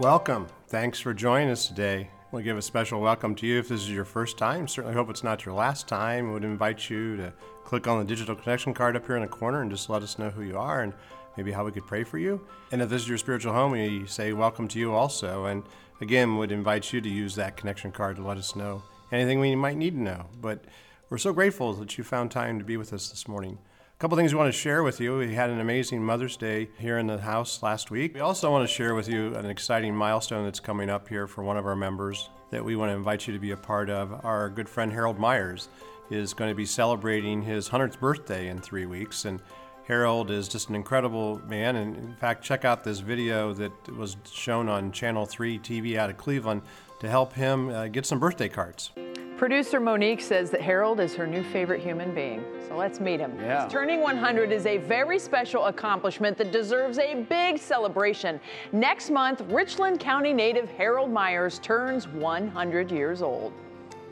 Welcome. Thanks for joining us today. We'll give a special welcome to you if this is your first time. Certainly hope it's not your last time. We would invite you to click on the digital connection card up here in the corner and just let us know who you are and maybe how we could pray for you. And if this is your spiritual home, we say welcome to you also. And again, would invite you to use that connection card to let us know anything we might need to know. But we're so grateful that you found time to be with us this morning couple things we want to share with you. We had an amazing Mother's Day here in the house last week. We also want to share with you an exciting milestone that's coming up here for one of our members that we want to invite you to be a part of. Our good friend Harold Myers is going to be celebrating his 100th birthday in three weeks. And Harold is just an incredible man. And in fact, check out this video that was shown on Channel 3 TV out of Cleveland to help him uh, get some birthday cards. Producer Monique says that Harold is her new favorite human being. So let's meet him. Yeah. Turning 100 is a very special accomplishment that deserves a big celebration. Next month, Richland County native Harold Myers turns 100 years old.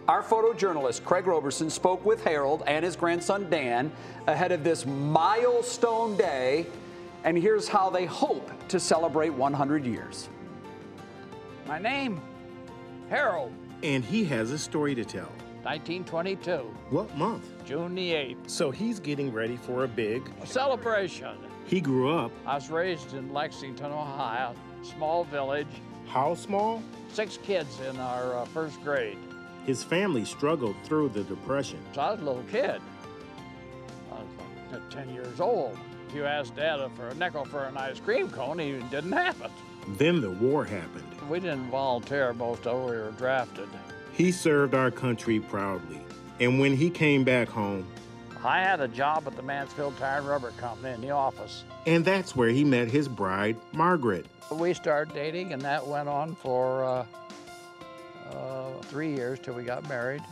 Our photojournalist Craig Roberson spoke with Harold and his grandson Dan ahead of this milestone day, and here's how they hope to celebrate 100 years. My name, Harold, And he has a story to tell. 1922, What month? June the 8th. So he's getting ready for a big. A celebration. He grew up I was raised in Lexington, Ohio, small village, how small? six kids in our uh, first grade. His family struggled through the Depression. So I was a little kid. I was like 10 years old. If you asked Dad for a nickel for an ice cream cone, he didn't have it. Then the war happened. We didn't volunteer most of it, we were drafted. He served our country proudly. And when he came back home, I had a job at the Mansfield Tire and Rubber Company in the office. and that's where he met his bride, Margaret. We started dating, and that went on for uh, uh, three years till we got married.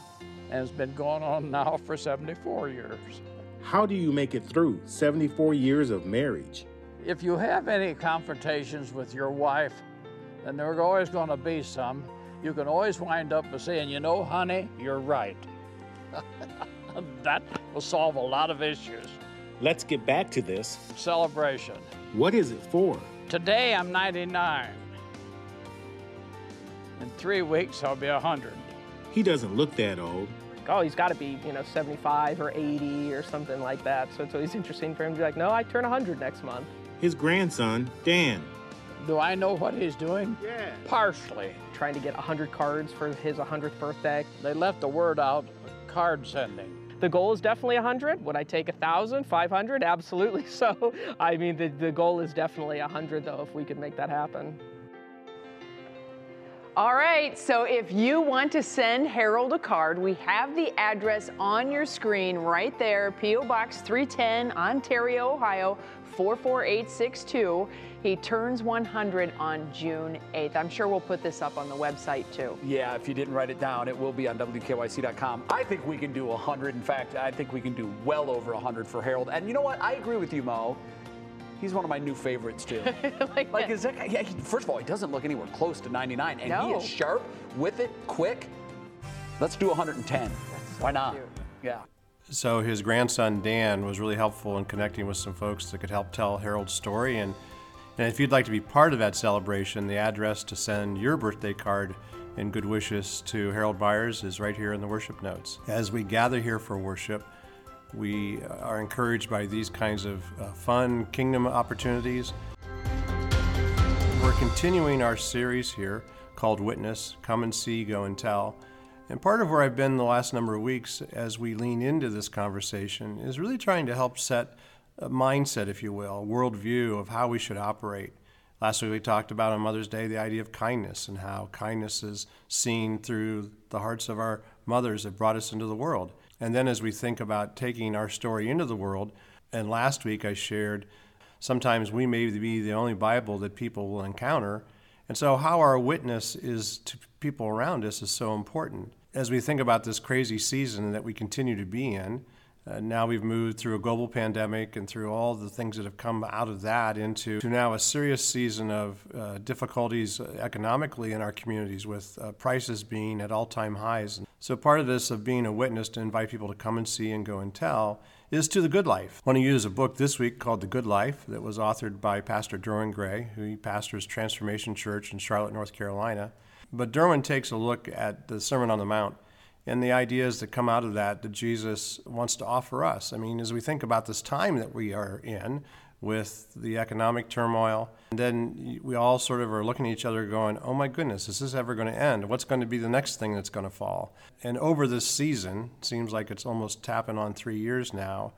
And it's been going on now for 74 years. How do you make it through 74 years of marriage? If you have any confrontations with your wife, and there are always going to be some, you can always wind up by saying, you know, honey, you're right. that will solve a lot of issues. Let's get back to this. Celebration. What is it for? Today I'm 99. In three weeks I'll be 100. He doesn't look that old. oh, he's got to be, you know, 75 or 80 or something like that. So it's always interesting for him to be like, no, I turn 100 next month. His grandson, Dan. Do I know what he's doing? Yeah. Partially. Trying to get 100 cards for his 100th birthday. They left the word out card sending. The goal is definitely 100. Would I take 1,000, 500? Absolutely so. I mean, the, the goal is definitely 100, though, if we could make that happen. All right, so if you want to send Harold a card, we have the address on your screen right there P.O. Box 310, Ontario, Ohio 44862. He turns 100 on June 8th. I'm sure we'll put this up on the website too. Yeah, if you didn't write it down, it will be on WKYC.com. I think we can do 100. In fact, I think we can do well over 100 for Harold. And you know what? I agree with you, Mo. He's one of my new favorites, too. like, Like, is that, yeah, he, first of all, he doesn't look anywhere close to 99, and he is sharp with it, quick. Let's do 110. Why not? cute. Yeah. So his grandson Dan was really helpful in connecting with some folks that could help tell Harold's story. And, and if you'd like to be part of that celebration, the address to send your birthday card and good wishes to Harold Myers is right here in the worship notes. As we gather here for worship, we are encouraged by these kinds of uh, fun kingdom opportunities. We're continuing our series here called Witness Come and See, Go and Tell. And part of where I've been the last number of weeks as we lean into this conversation is really trying to help set a mindset, if you will, a worldview of how we should operate. Last week we talked about on Mother's Day the idea of kindness and how kindness is seen through the hearts of our mothers that brought us into the world. And then as we think about taking our story into the world, and last week I shared sometimes we may be the only Bible that people will encounter. And so, how our witness is to people around us is so important. As we think about this crazy season that we continue to be in, uh, now we've moved through a global pandemic and through all the things that have come out of that into to now a serious season of uh, difficulties economically in our communities with uh, prices being at all-time highs. So part of this of being a witness to invite people to come and see and go and tell is to the good life. I want to use a book this week called The Good Life that was authored by Pastor Derwin Gray, who pastors Transformation Church in Charlotte, North Carolina. But Derwin takes a look at the Sermon on the Mount and the ideas that come out of that that Jesus wants to offer us. I mean, as we think about this time that we are in with the economic turmoil, and then we all sort of are looking at each other going, oh my goodness, is this ever going to end? What's going to be the next thing that's going to fall? And over this season, seems like it's almost tapping on three years now,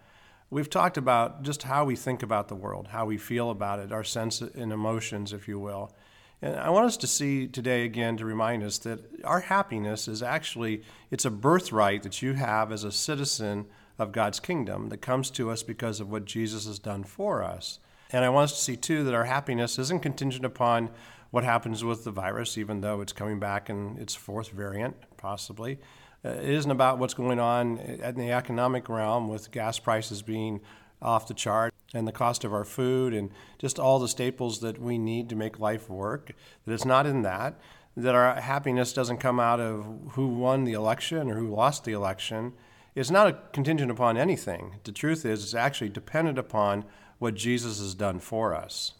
we've talked about just how we think about the world, how we feel about it, our sense and emotions, if you will. And I want us to see today again to remind us that our happiness is actually it's a birthright that you have as a citizen of God's kingdom that comes to us because of what Jesus has done for us. And I want us to see too that our happiness isn't contingent upon what happens with the virus, even though it's coming back in its fourth variant, possibly. Uh, it isn't about what's going on in the economic realm with gas prices being off the chart and the cost of our food and just all the staples that we need to make life work, that it's not in that, that our happiness doesn't come out of who won the election or who lost the election. It's not contingent upon anything. The truth is, it's actually dependent upon what Jesus has done for us.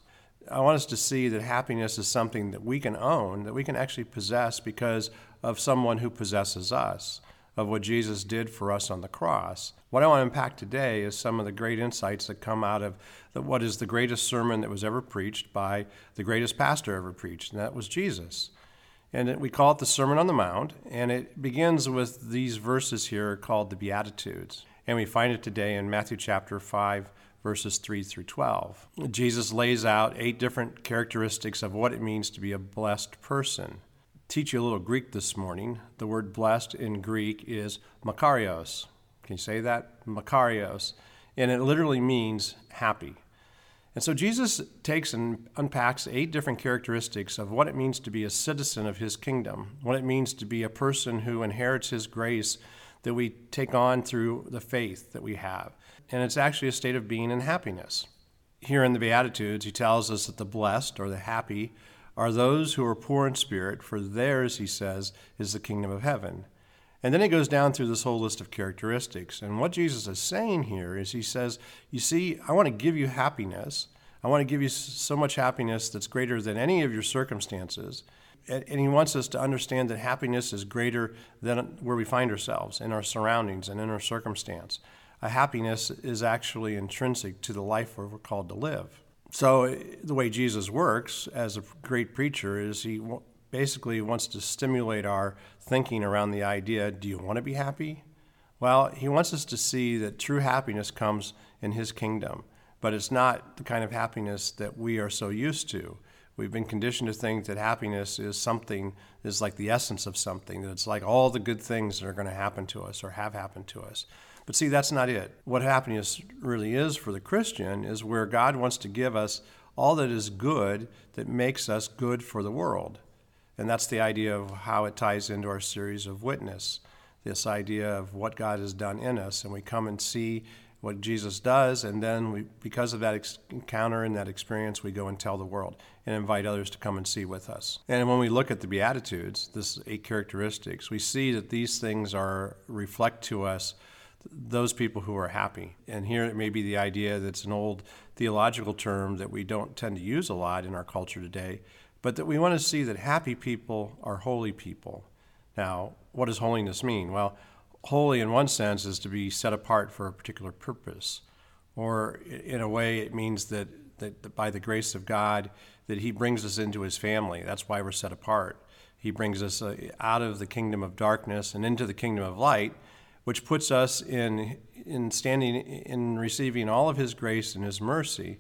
I want us to see that happiness is something that we can own, that we can actually possess because of someone who possesses us of what Jesus did for us on the cross. What I want to unpack today is some of the great insights that come out of the, what is the greatest sermon that was ever preached by the greatest pastor ever preached, and that was Jesus. And it, we call it the Sermon on the Mount, and it begins with these verses here called the Beatitudes. And we find it today in Matthew chapter 5, verses 3 through 12. Jesus lays out eight different characteristics of what it means to be a blessed person teach you a little Greek this morning. The word blessed in Greek is makarios. Can you say that? Makarios. And it literally means happy. And so Jesus takes and unpacks eight different characteristics of what it means to be a citizen of his kingdom, what it means to be a person who inherits his grace that we take on through the faith that we have. And it's actually a state of being and happiness. Here in the Beatitudes, he tells us that the blessed or the happy are those who are poor in spirit, for theirs, he says, is the kingdom of heaven. And then he goes down through this whole list of characteristics. And what Jesus is saying here is he says, You see, I want to give you happiness. I want to give you so much happiness that's greater than any of your circumstances. And he wants us to understand that happiness is greater than where we find ourselves, in our surroundings and in our circumstance. A happiness is actually intrinsic to the life we're called to live. So, the way Jesus works as a great preacher is he basically wants to stimulate our thinking around the idea do you want to be happy? Well, he wants us to see that true happiness comes in his kingdom, but it's not the kind of happiness that we are so used to. We've been conditioned to think that happiness is something, is like the essence of something, that it's like all the good things that are going to happen to us or have happened to us. But see, that's not it. What happiness really is for the Christian is where God wants to give us all that is good that makes us good for the world. And that's the idea of how it ties into our series of witness this idea of what God has done in us. And we come and see what Jesus does, and then we, because of that ex- encounter and that experience, we go and tell the world and invite others to come and see with us. And when we look at the Beatitudes, this eight characteristics, we see that these things are reflect to us those people who are happy. And here it may be the idea that's an old theological term that we don't tend to use a lot in our culture today, but that we want to see that happy people are holy people. Now, what does holiness mean? Well, holy in one sense is to be set apart for a particular purpose. Or in a way, it means that, that, by the grace of God, that He brings us into His family. That's why we're set apart. He brings us uh, out of the kingdom of darkness and into the kingdom of light which puts us in, in standing in receiving all of His grace and His mercy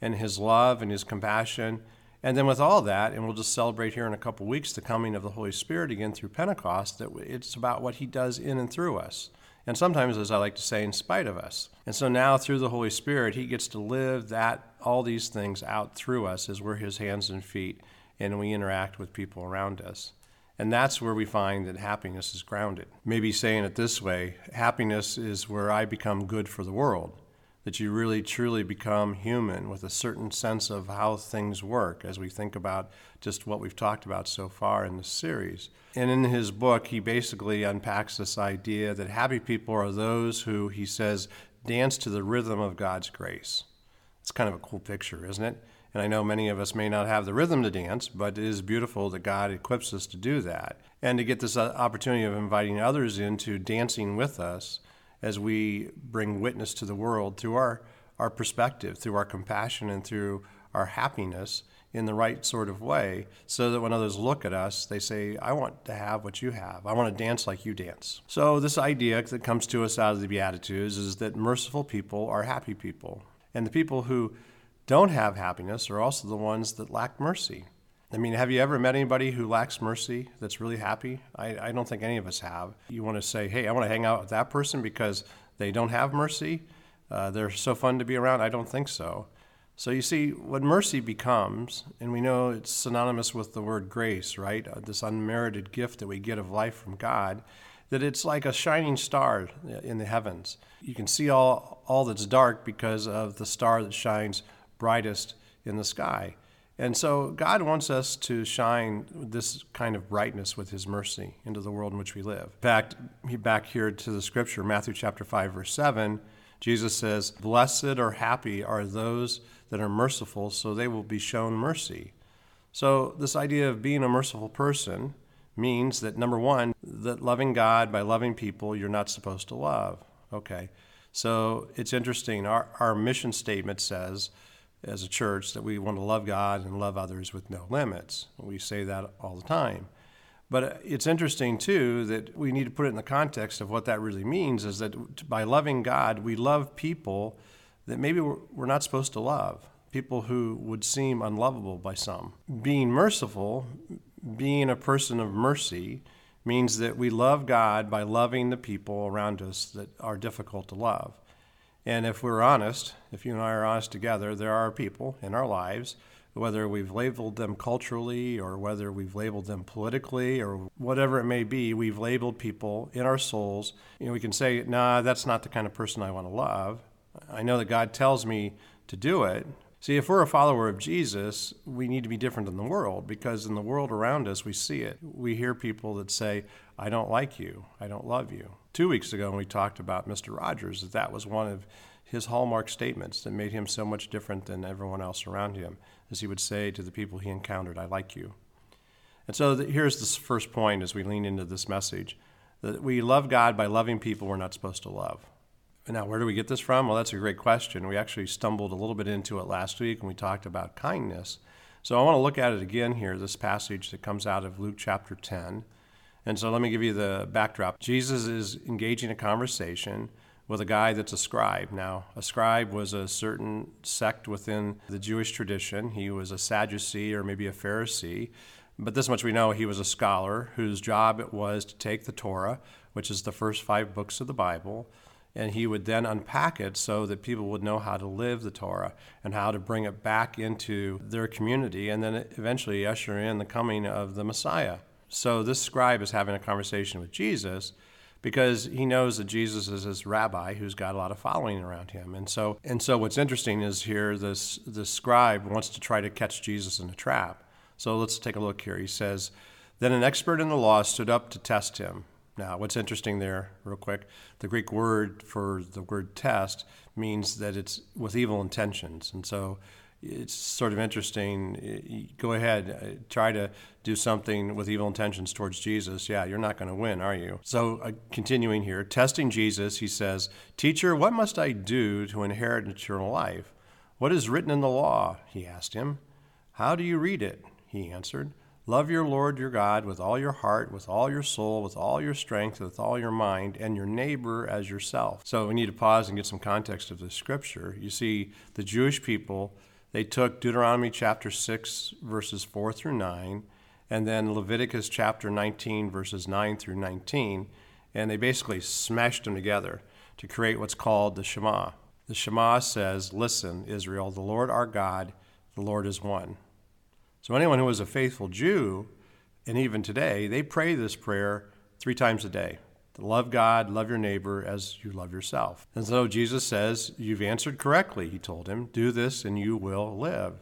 and His love and His compassion. And then with all that, and we'll just celebrate here in a couple weeks the coming of the Holy Spirit again through Pentecost, that it's about what He does in and through us. And sometimes, as I like to say, in spite of us. And so now, through the Holy Spirit, He gets to live that all these things out through us as we're His hands and feet, and we interact with people around us. And that's where we find that happiness is grounded. Maybe saying it this way happiness is where I become good for the world, that you really truly become human with a certain sense of how things work as we think about just what we've talked about so far in this series. And in his book, he basically unpacks this idea that happy people are those who, he says, dance to the rhythm of God's grace. It's kind of a cool picture, isn't it? And I know many of us may not have the rhythm to dance, but it is beautiful that God equips us to do that. And to get this uh, opportunity of inviting others into dancing with us as we bring witness to the world through our, our perspective, through our compassion, and through our happiness in the right sort of way, so that when others look at us, they say, I want to have what you have. I want to dance like you dance. So, this idea that comes to us out of the Beatitudes is that merciful people are happy people. And the people who don't have happiness are also the ones that lack mercy. I mean, have you ever met anybody who lacks mercy that's really happy? I, I don't think any of us have. You want to say, hey, I want to hang out with that person because they don't have mercy? Uh, they're so fun to be around? I don't think so. So you see, what mercy becomes, and we know it's synonymous with the word grace, right? Uh, this unmerited gift that we get of life from God, that it's like a shining star in the heavens. You can see all, all that's dark because of the star that shines brightest in the sky. And so God wants us to shine this kind of brightness with his mercy into the world in which we live. In fact, back here to the scripture, Matthew chapter 5, verse 7, Jesus says, Blessed or happy are those that are merciful, so they will be shown mercy. So, this idea of being a merciful person means that number one, that loving God by loving people you're not supposed to love. Okay. So, it's interesting. Our, our mission statement says, as a church, that we want to love God and love others with no limits. We say that all the time. But uh, it's interesting, too, that we need to put it in the context of what that really means is that by loving God, we love people that maybe we're, we're not supposed to love, people who would seem unlovable by some. Being merciful, being a person of mercy, means that we love God by loving the people around us that are difficult to love. And if we're honest, if you and I are honest together, there are people in our lives, whether we've labeled them culturally or whether we've labeled them politically or whatever it may be, we've labeled people in our souls. You know, we can say, nah, that's not the kind of person I want to love. I know that God tells me to do it. See, if we're a follower of Jesus, we need to be different than the world because in the world around us, we see it. We hear people that say, I don't like you, I don't love you. Two weeks ago, when we talked about Mr. Rogers, that was one of his hallmark statements that made him so much different than everyone else around him, as he would say to the people he encountered, I like you. And so the, here's the first point as we lean into this message that we love God by loving people we're not supposed to love. Now, where do we get this from? Well, that's a great question. We actually stumbled a little bit into it last week when we talked about kindness. So I want to look at it again here, this passage that comes out of Luke chapter 10. And so let me give you the backdrop. Jesus is engaging a conversation with a guy that's a scribe. Now, a scribe was a certain sect within the Jewish tradition. He was a Sadducee or maybe a Pharisee. But this much we know he was a scholar whose job it was to take the Torah, which is the first five books of the Bible, and he would then unpack it so that people would know how to live the Torah and how to bring it back into their community and then eventually usher in the coming of the Messiah. So this scribe is having a conversation with Jesus because he knows that Jesus is his rabbi who's got a lot of following around him. And so and so what's interesting is here this this scribe wants to try to catch Jesus in a trap. So let's take a look here. He says, Then an expert in the law stood up to test him. Now, what's interesting there, real quick, the Greek word for the word test means that it's with evil intentions. And so it's sort of interesting. Go ahead, uh, try to do something with evil intentions towards Jesus. Yeah, you're not going to win, are you? So, uh, continuing here, testing Jesus, he says, Teacher, what must I do to inherit eternal life? What is written in the law? He asked him. How do you read it? He answered. Love your Lord your God with all your heart, with all your soul, with all your strength, with all your mind, and your neighbor as yourself. So we need to pause and get some context of the scripture. You see, the Jewish people, they took Deuteronomy chapter 6, verses 4 through 9, and then Leviticus chapter 19, verses 9 through 19, and they basically smashed them together to create what's called the Shema. The Shema says, Listen, Israel, the Lord our God, the Lord is one. So anyone who is a faithful Jew, and even today, they pray this prayer three times a day. Love God, love your neighbor as you love yourself. And so Jesus says, You've answered correctly, he told him. Do this and you will live.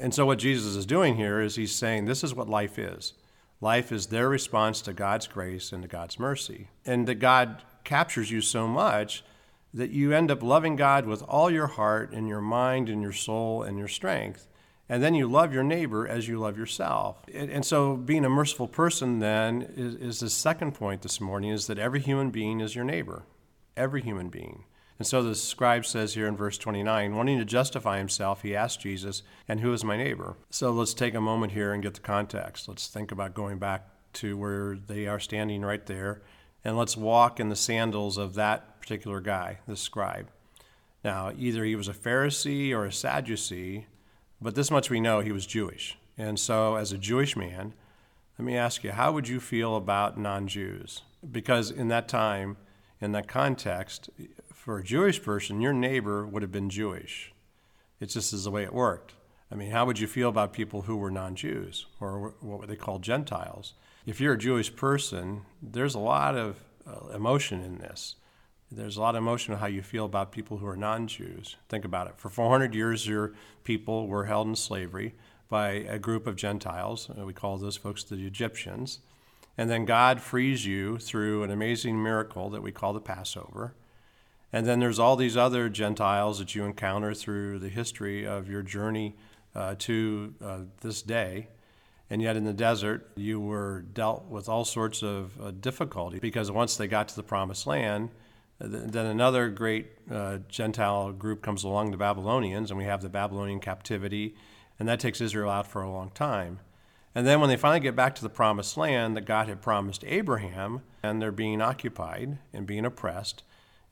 And so what Jesus is doing here is he's saying this is what life is. Life is their response to God's grace and to God's mercy. And that God captures you so much that you end up loving God with all your heart and your mind and your soul and your strength. And then you love your neighbor as you love yourself. And, so, being a merciful person, then, is, is the second point this morning is that every human being is your neighbor. Every human being. And so the scribe says here in verse 29, wanting to justify himself, he asked Jesus, And who is my neighbor? So let's take a moment here and get the context. Let's think about going back to where they are standing right there, and let's walk in the sandals of that particular guy, the scribe. Now, either he was a Pharisee or a Sadducee, but this much we know he was Jewish. And so, as a Jewish man, let me ask you, how would you feel about non Jews? Because in that time, in that context, for a Jewish person, your neighbor would have been Jewish. It just is the way it worked. I mean, how would you feel about people who were non Jews or what they call Gentiles? If you're a Jewish person, there's a lot of uh, emotion in this. There's a lot of emotion on how you feel about people who are non Jews. Think about it. For 400 years, your people were held in slavery by a group of Gentiles. We call those folks the Egyptians. And then God frees you through an amazing miracle that we call the Passover. And then there's all these other Gentiles that you encounter through the history of your journey uh, to uh, this day. And yet in the desert, you were dealt with all sorts of uh, difficulty because once they got to the promised land, then another great uh, Gentile group comes along, the Babylonians, and we have the Babylonian captivity, and that takes Israel out for a long time. And then when they finally get back to the promised land that God had promised Abraham, and they're being occupied and being oppressed,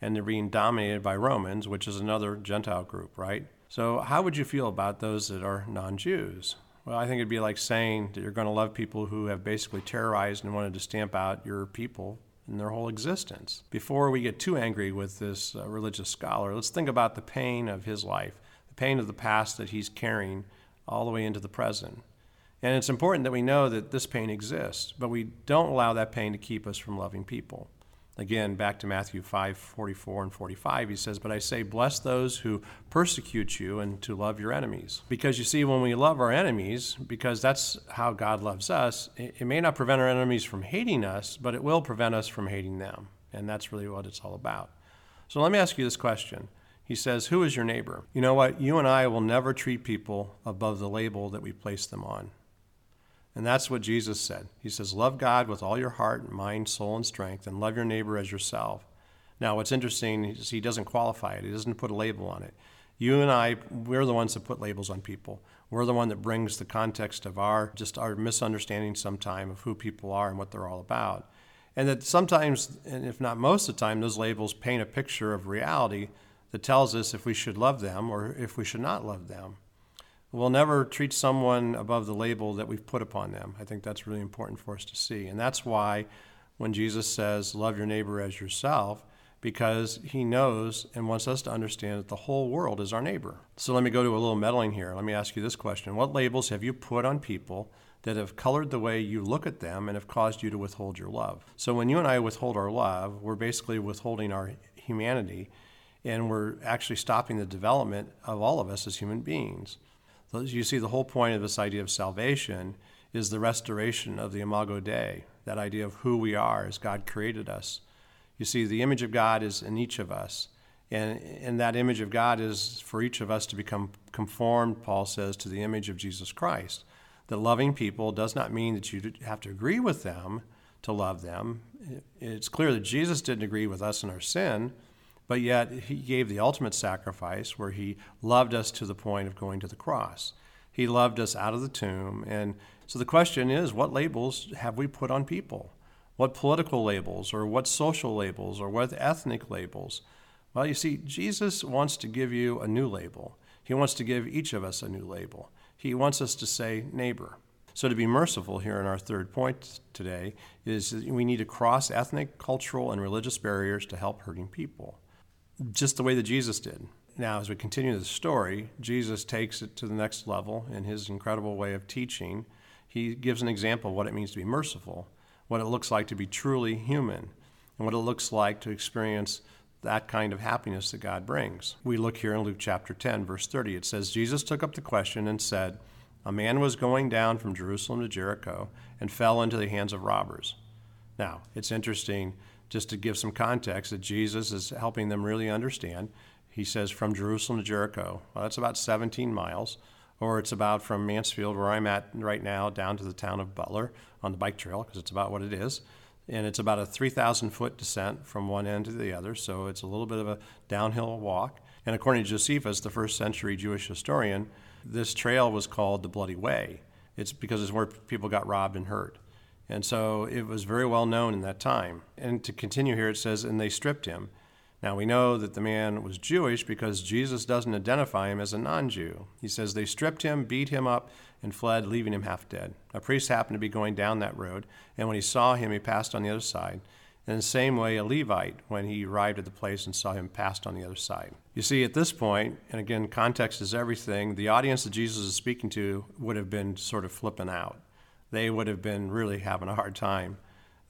and they're being dominated by Romans, which is another Gentile group, right? So, how would you feel about those that are non Jews? Well, I think it'd be like saying that you're going to love people who have basically terrorized and wanted to stamp out your people and their whole existence. Before we get too angry with this uh, religious scholar, let's think about the pain of his life, the pain of the past that he's carrying all the way into the present. And it's important that we know that this pain exists, but we don't allow that pain to keep us from loving people. Again, back to Matthew 5 44 and 45, he says, But I say, bless those who persecute you and to love your enemies. Because you see, when we love our enemies, because that's how God loves us, it, may not prevent our enemies from hating us, but it will prevent us from hating them. And that's really what it's all about. So let me ask you this question. He says, Who is your neighbor? You know what? You and I will never treat people above the label that we place them on. And that's what Jesus said. He says, Love God with all your heart, mind, soul, and strength, and love your neighbor as yourself. Now, what's interesting is he doesn't qualify it, he doesn't put a label on it. You and I, we're the ones that put labels on people. We're the one that brings the context of our just our misunderstanding sometime of who people are and what they're all about. And that sometimes, and if not most of the time, those labels paint a picture of reality that tells us if we should love them or if we should not love them. We'll never treat someone above the label that we've put upon them. I think that's really important for us to see. And that's why when Jesus says, Love your neighbor as yourself, because he knows and wants us to understand that the whole world is our neighbor. So let me go to a little meddling here. Let me ask you this question What labels have you put on people that have colored the way you look at them and have caused you to withhold your love? So when you and I withhold our love, we're basically withholding our humanity and we're actually stopping the development of all of us as human beings. You see, the whole point of this idea of salvation is the restoration of the imago Dei, that idea of who we are as God created us. You see, the image of God is in each of us. And, and that image of God is for each of us to become conformed, Paul says, to the image of Jesus Christ. That loving people does not mean that you have to agree with them to love them. It's clear that Jesus didn't agree with us in our sin, but yet he gave the ultimate sacrifice where he loved us to the point of going to the cross. He loved us out of the tomb. And so the question is what labels have we put on people? What political labels, or what social labels, or what ethnic labels? Well, you see, Jesus wants to give you a new label. He wants to give each of us a new label. He wants us to say neighbor. So, to be merciful here in our third point today is we need to cross ethnic, cultural, and religious barriers to help hurting people just the way that Jesus did. Now, as we continue the story, Jesus takes it to the next level in his incredible way of teaching. He gives an example of what it means to be merciful, what it looks like to be truly human, and what it looks like to experience that kind of happiness that God brings. We look here in Luke chapter 10, verse 30. It says, Jesus took up the question and said, A man was going down from Jerusalem to Jericho and fell into the hands of robbers. Now, it's interesting just to give some context that Jesus is helping them really understand. He says from Jerusalem to Jericho. Well, that's about 17 miles. Or it's about from Mansfield, where I'm at right now, down to the town of Butler on the bike trail, because it's about what it is. And it's about a 3,000 foot descent from one end to the other, so it's a little bit of a downhill walk. And according to Josephus, the first century Jewish historian, this trail was called the Bloody Way. It's because it's where people got robbed and hurt. And so it was very well known in that time. And to continue here, it says, and they stripped him. Now we know that the man was Jewish because Jesus doesn't identify him as a non Jew. He says they stripped him, beat him up, and fled, leaving him half dead. A priest happened to be going down that road, and when he saw him, he passed on the other side. In the same way, a Levite, when he arrived at the place and saw him, passed on the other side. You see, at this point, and again, context is everything, the audience that Jesus is speaking to would have been sort of flipping out. They would have been really having a hard time.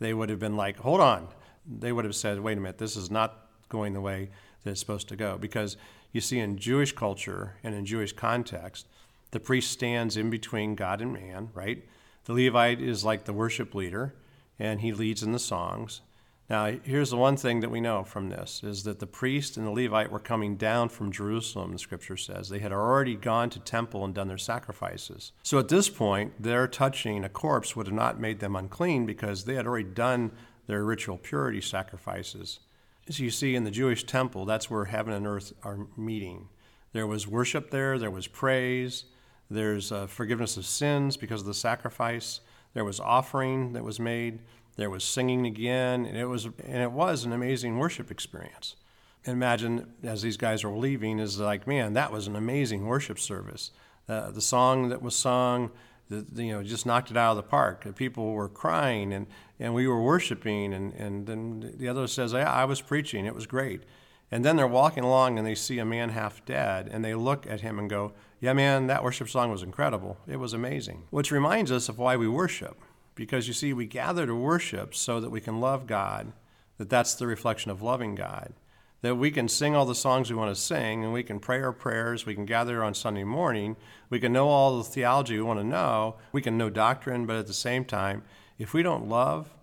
They would have been like, hold on. They would have said, wait a minute, this is not going the way that it's supposed to go. Because you see, in Jewish culture and in Jewish context, the priest stands in between God and man, right? The Levite is like the worship leader, and he leads in the songs. Now, here's the one thing that we know from this is that the priest and the Levite were coming down from Jerusalem, the scripture says. They had already gone to temple and done their sacrifices. So at this point, their touching a corpse would have not made them unclean because they had already done their ritual purity sacrifices. As you see in the Jewish temple, that's where heaven and earth are meeting. There was worship there, there was praise, there's uh, forgiveness of sins because of the sacrifice, there was offering that was made, there was singing again, and it was and it was an amazing worship experience. Imagine as these guys were leaving, is like, man, that was an amazing worship service. Uh, the song that was sung, the, you know, just knocked it out of the park. The people were crying, and, and we were worshiping, and, and then the other says, yeah, I was preaching. It was great. And then they're walking along and they see a man half dead, and they look at him and go, Yeah, man, that worship song was incredible. It was amazing. Which reminds us of why we worship. Because you see, we gather to worship so that we can love God, that that's the reflection of loving God that we can sing all the songs we want to sing and we can pray our prayers. We can gather on Sunday morning. We can know all the theology we want to know. We can know doctrine, but at the same time, if we don't love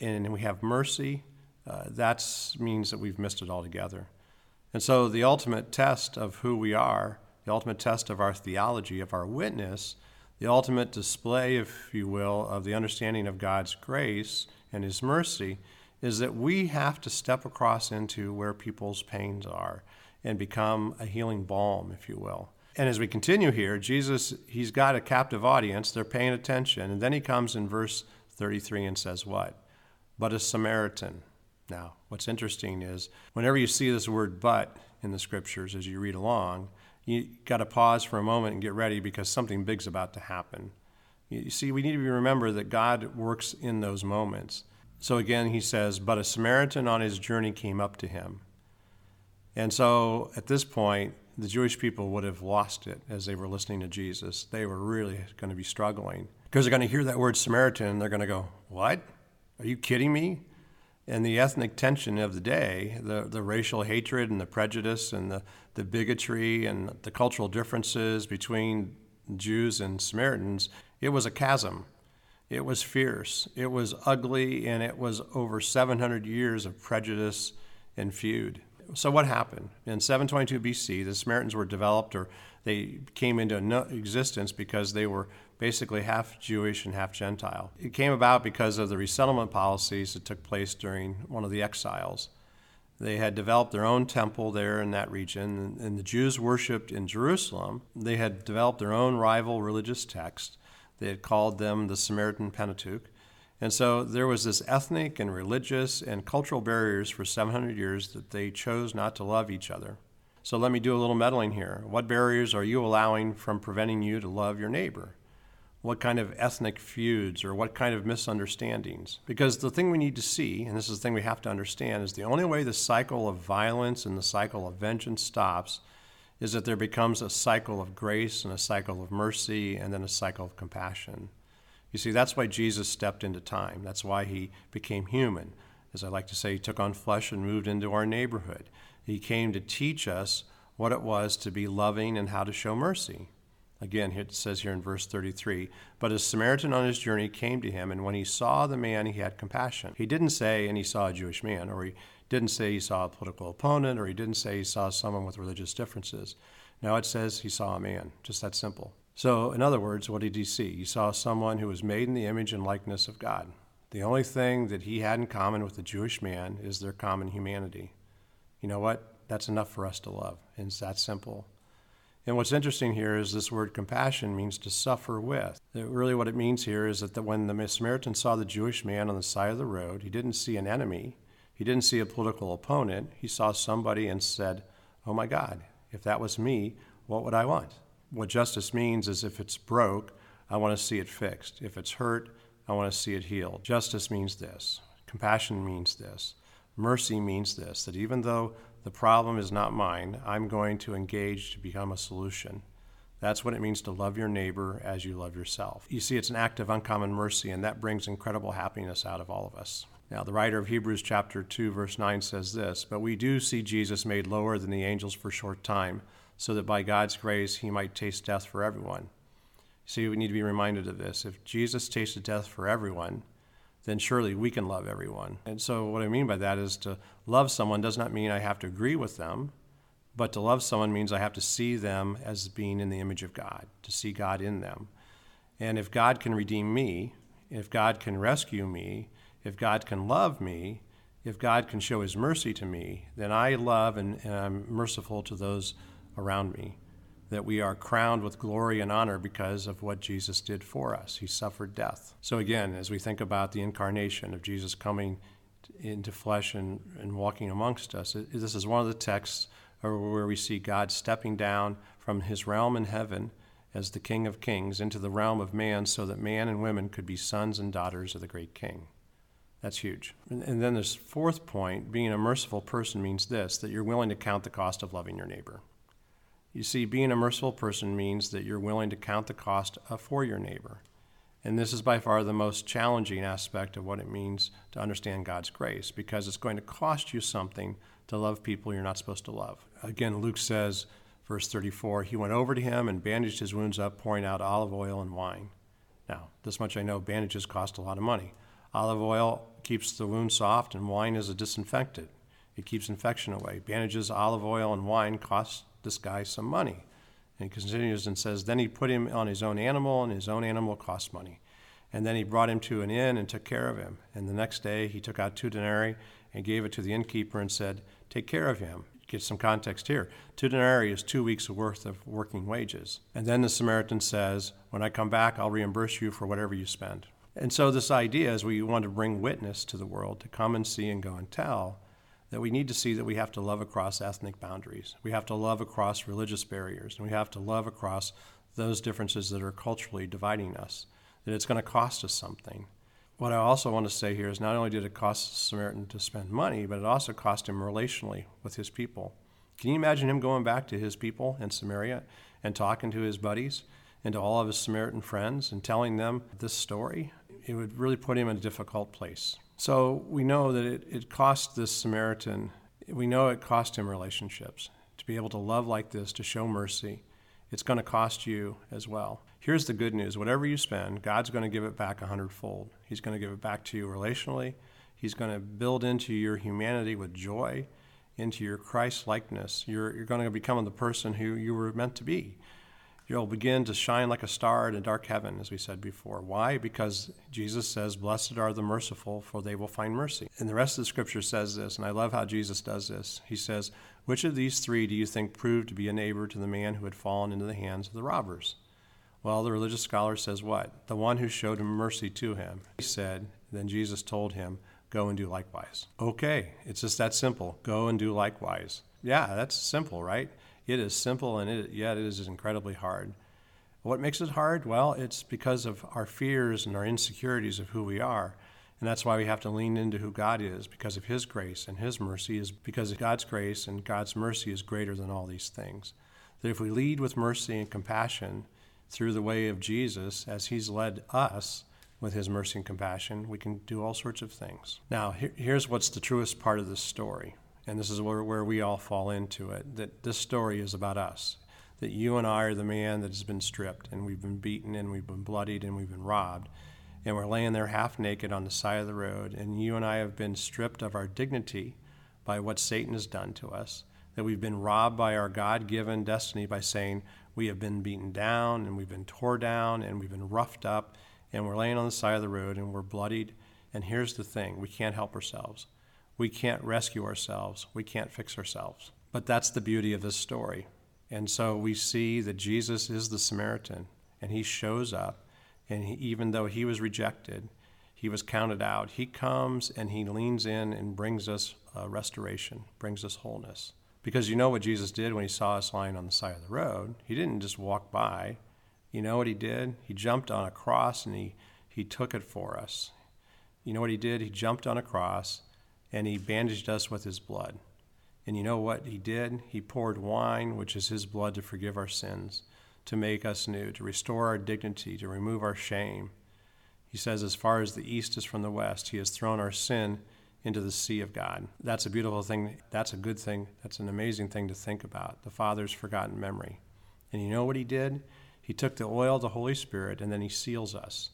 and we have mercy, uh, that means that we've missed it altogether. And so, the ultimate test of who we are, the ultimate test of our theology, of our witness, the ultimate display, if you will, of the understanding of God's grace and His mercy is that we have to step across into where people's pains are and become a healing balm, if you will. And as we continue here, Jesus, he's got a captive audience. They're paying attention. And then he comes in verse 33 and says, What? But a Samaritan. Now, what's interesting is whenever you see this word but in the scriptures as you read along, you got to pause for a moment and get ready because something big's about to happen. You see, we need to remember that God works in those moments. So again, he says, But a Samaritan on his journey came up to him. And so at this point, the Jewish people would have lost it as they were listening to Jesus. They were really going to be struggling because they're going to hear that word Samaritan and they're going to go, What? Are you kidding me? And the ethnic tension of the day, the, the racial hatred and the prejudice and the, the bigotry and the cultural differences between Jews and Samaritans, it was a chasm. It was fierce, it was ugly, and it was over 700 years of prejudice and feud. So, what happened? In 722 BC, the Samaritans were developed or they came into existence because they were basically half Jewish and half Gentile. It came about because of the resettlement policies that took place during one of the exiles. They had developed their own temple there in that region, and the Jews worshiped in Jerusalem. They had developed their own rival religious text. They had called them the Samaritan Pentateuch. And so there was this ethnic and religious and cultural barriers for 700 years that they chose not to love each other. So let me do a little meddling here. What barriers are you allowing from preventing you to love your neighbor? What kind of ethnic feuds or what kind of misunderstandings? Because the thing we need to see, and this is the thing we have to understand, is the only way the cycle of violence and the cycle of vengeance stops is that there becomes a cycle of grace and a cycle of mercy and then a cycle of compassion. You see, that's why Jesus stepped into time. That's why he became human. As I like to say, he took on flesh and moved into our neighborhood. He came to teach us what it was to be loving and how to show mercy. Again, it says here in verse 33 But a Samaritan on his journey came to him, and when he saw the man, he had compassion. He didn't say, and he saw a Jewish man, or he didn't say he saw a political opponent, or he didn't say he saw someone with religious differences. Now it says he saw a man, just that simple. So, in other words, what did he see? He saw someone who was made in the image and likeness of God. The only thing that he had in common with the Jewish man is their common humanity. You know what? That's enough for us to love. It's that simple. And what's interesting here is this word compassion means to suffer with. Uh, really, what it means here is that the, when the Samaritan saw the Jewish man on the side of the road, he didn't see an enemy, he didn't see a political opponent. He saw somebody and said, Oh my God, if that was me, what would I want? What justice means is if it's broke, I want to see it fixed. If it's hurt, I want to see it healed. Justice means this. Compassion means this. Mercy means this that even though the problem is not mine. I'm going to engage to become a solution. That's what it means to love your neighbor as you love yourself. You see, it's an act of uncommon mercy, and that brings incredible happiness out of all of us. Now, the writer of Hebrews chapter 2, verse 9 says this But we do see Jesus made lower than the angels for a short time, so that by God's grace he might taste death for everyone. See, we need to be reminded of this. If Jesus tasted death for everyone, then surely we can love everyone. And so, what I mean by that is to love someone does not mean I have to agree with them, but to love someone means I have to see them as being in the image of God, to see God in them. And if God can redeem me, if God can rescue me, if God can love me, if God can show his mercy to me, then I love and, and I'm merciful to those around me that we are crowned with glory and honor because of what Jesus did for us. He suffered death. So, again, as we think about the incarnation of Jesus coming into flesh and, and walking amongst us, it, this is one of the texts where we see God stepping down from his realm in heaven as the King of Kings into the realm of man so that man and women could be sons and daughters of the great King. That's huge. And, and then this fourth point being a merciful person means this that you're willing to count the cost of loving your neighbor. You see, being a merciful person means that you're willing to count the cost uh, for your neighbor. And this is by far the most challenging aspect of what it means to understand God's grace because it's going to cost you something to love people you're not supposed to love. Again, Luke says, verse 34, he went over to him and bandaged his wounds up, pouring out olive oil and wine. Now, this much I know bandages cost a lot of money. Olive oil keeps the wound soft, and wine is a disinfectant. It keeps infection away. Bandages, olive oil, and wine cost this guy some money. And he continues and says, Then he put him on his own animal, and his own animal cost money. And then he brought him to an inn and took care of him. And the next day he took out two denarii and gave it to the innkeeper and said, Take care of him. Get some context here. Two denarii is two weeks' worth of working wages. And then the Samaritan says, When I come back, I'll reimburse you for whatever you spend. And so, this idea is we want to bring witness to the world to come and see and go and tell that we need to see that we have to love across ethnic boundaries. We have to love across religious barriers, and we have to love across those differences that are culturally dividing us, that it's going to cost us something. What I also want to say here is not only did it cost the Samaritan to spend money, but it also cost him relationally with his people. Can you imagine him going back to his people in Samaria and talking to his buddies and to all of his Samaritan friends and telling them this story? It would really put him in a difficult place. So we know that it, it cost this Samaritan, we know it cost him relationships. To be able to love like this, to show mercy, it's going to cost you as well. Here's the good news whatever you spend, God's going to give it back a hundredfold. He's going to give it back to you relationally, He's going to build into your humanity with joy, into your Christ likeness. You're, you're going to become the person who you were meant to be. You'll begin to shine like a star in a dark heaven, as we said before. Why? Because Jesus says, Blessed are the merciful, for they will find mercy. And the rest of the scripture says this, and I love how Jesus does this. He says, Which of these three do you think proved to be a neighbor to the man who had fallen into the hands of the robbers? Well, the religious scholar says what? The one who showed mercy to him. He said, Then Jesus told him, Go and do likewise. Okay, it's just that simple. Go and do likewise. Yeah, that's simple, right? It is simple and it, yet it is incredibly hard. What makes it hard? Well, it's because of our fears and our insecurities of who we are. And that's why we have to lean into who God is because of His grace and His mercy is because God's grace and God's mercy is greater than all these things. That if we lead with mercy and compassion through the way of Jesus as He's led us with His mercy and compassion, we can do all sorts of things. Now, here's what's the truest part of this story and this is where, where we all fall into it, that this story is about us. that you and I are the man that has been stripped, and we've been beaten, and we've been bloodied, and we've been robbed. And we're laying there half naked on the side of the road, and you and I have been stripped of our dignity by what Satan has done to us, that we've been robbed by our God given destiny by saying we have been beaten down, and we've been tore down, and we've been roughed up, and we're laying on the side of the road, and we're bloodied. And here's the thing we can't help ourselves. We can't rescue ourselves. We can't fix ourselves. But that's the beauty of this story. And so we see that Jesus is the Samaritan, and he shows up, and he, even though he was rejected, he was counted out. He comes and he leans in and brings us uh, restoration, brings us wholeness. Because you know what Jesus did when he saw us lying on the side of the road? He didn't just walk by. You know what he did? He jumped on a cross and he, he took it for us. You know what he did? He jumped on a cross and he bandaged us with his blood. And you know what he did? He poured wine, which is his blood, to forgive our sins, to make us new, to restore our dignity, to remove our shame. He says, as far as the east is from the west, he has thrown our sin into the sea of God. That's a beautiful thing. That's a good thing. That's an amazing thing to think about. The Father's forgotten memory. And you know what he did? He took the oil the Holy Spirit and then he seals us.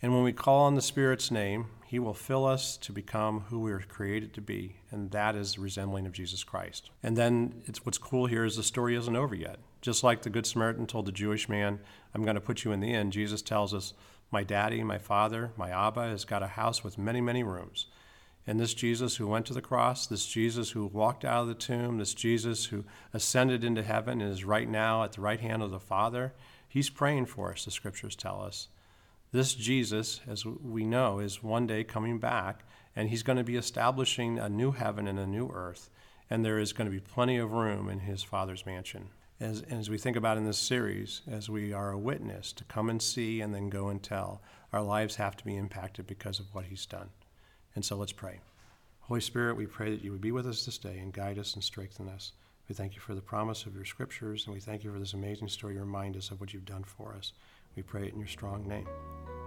And when we call on the Spirit's name, He will fill us to become who we are created to be, and that is resembling of Jesus Christ. And then it's what's cool here is the story isn't over yet. Just like the Good Samaritan told the Jewish man, I'm going to put you in the inn, Jesus tells us, My daddy, my father, my Abba has got a house with many, many rooms. And this Jesus who went to the cross, this Jesus who walked out of the tomb, this Jesus who ascended into heaven and is right now at the right hand of the Father, he's praying for us, the scriptures tell us. This Jesus, as we know, is one day coming back, and he's going to be establishing a new heaven and a new earth, and there is going to be plenty of room in his Father's mansion. As, as we think about in this series, as we are a witness to come and see and then go and tell, our lives have to be impacted because of what he's done. And so let's pray. Holy Spirit, we pray that you would be with us this day and guide us and strengthen us. We thank you for the promise of your scriptures, and we thank you for this amazing story. You remind us of what you've done for us. We pray it in your strong name.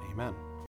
Amen.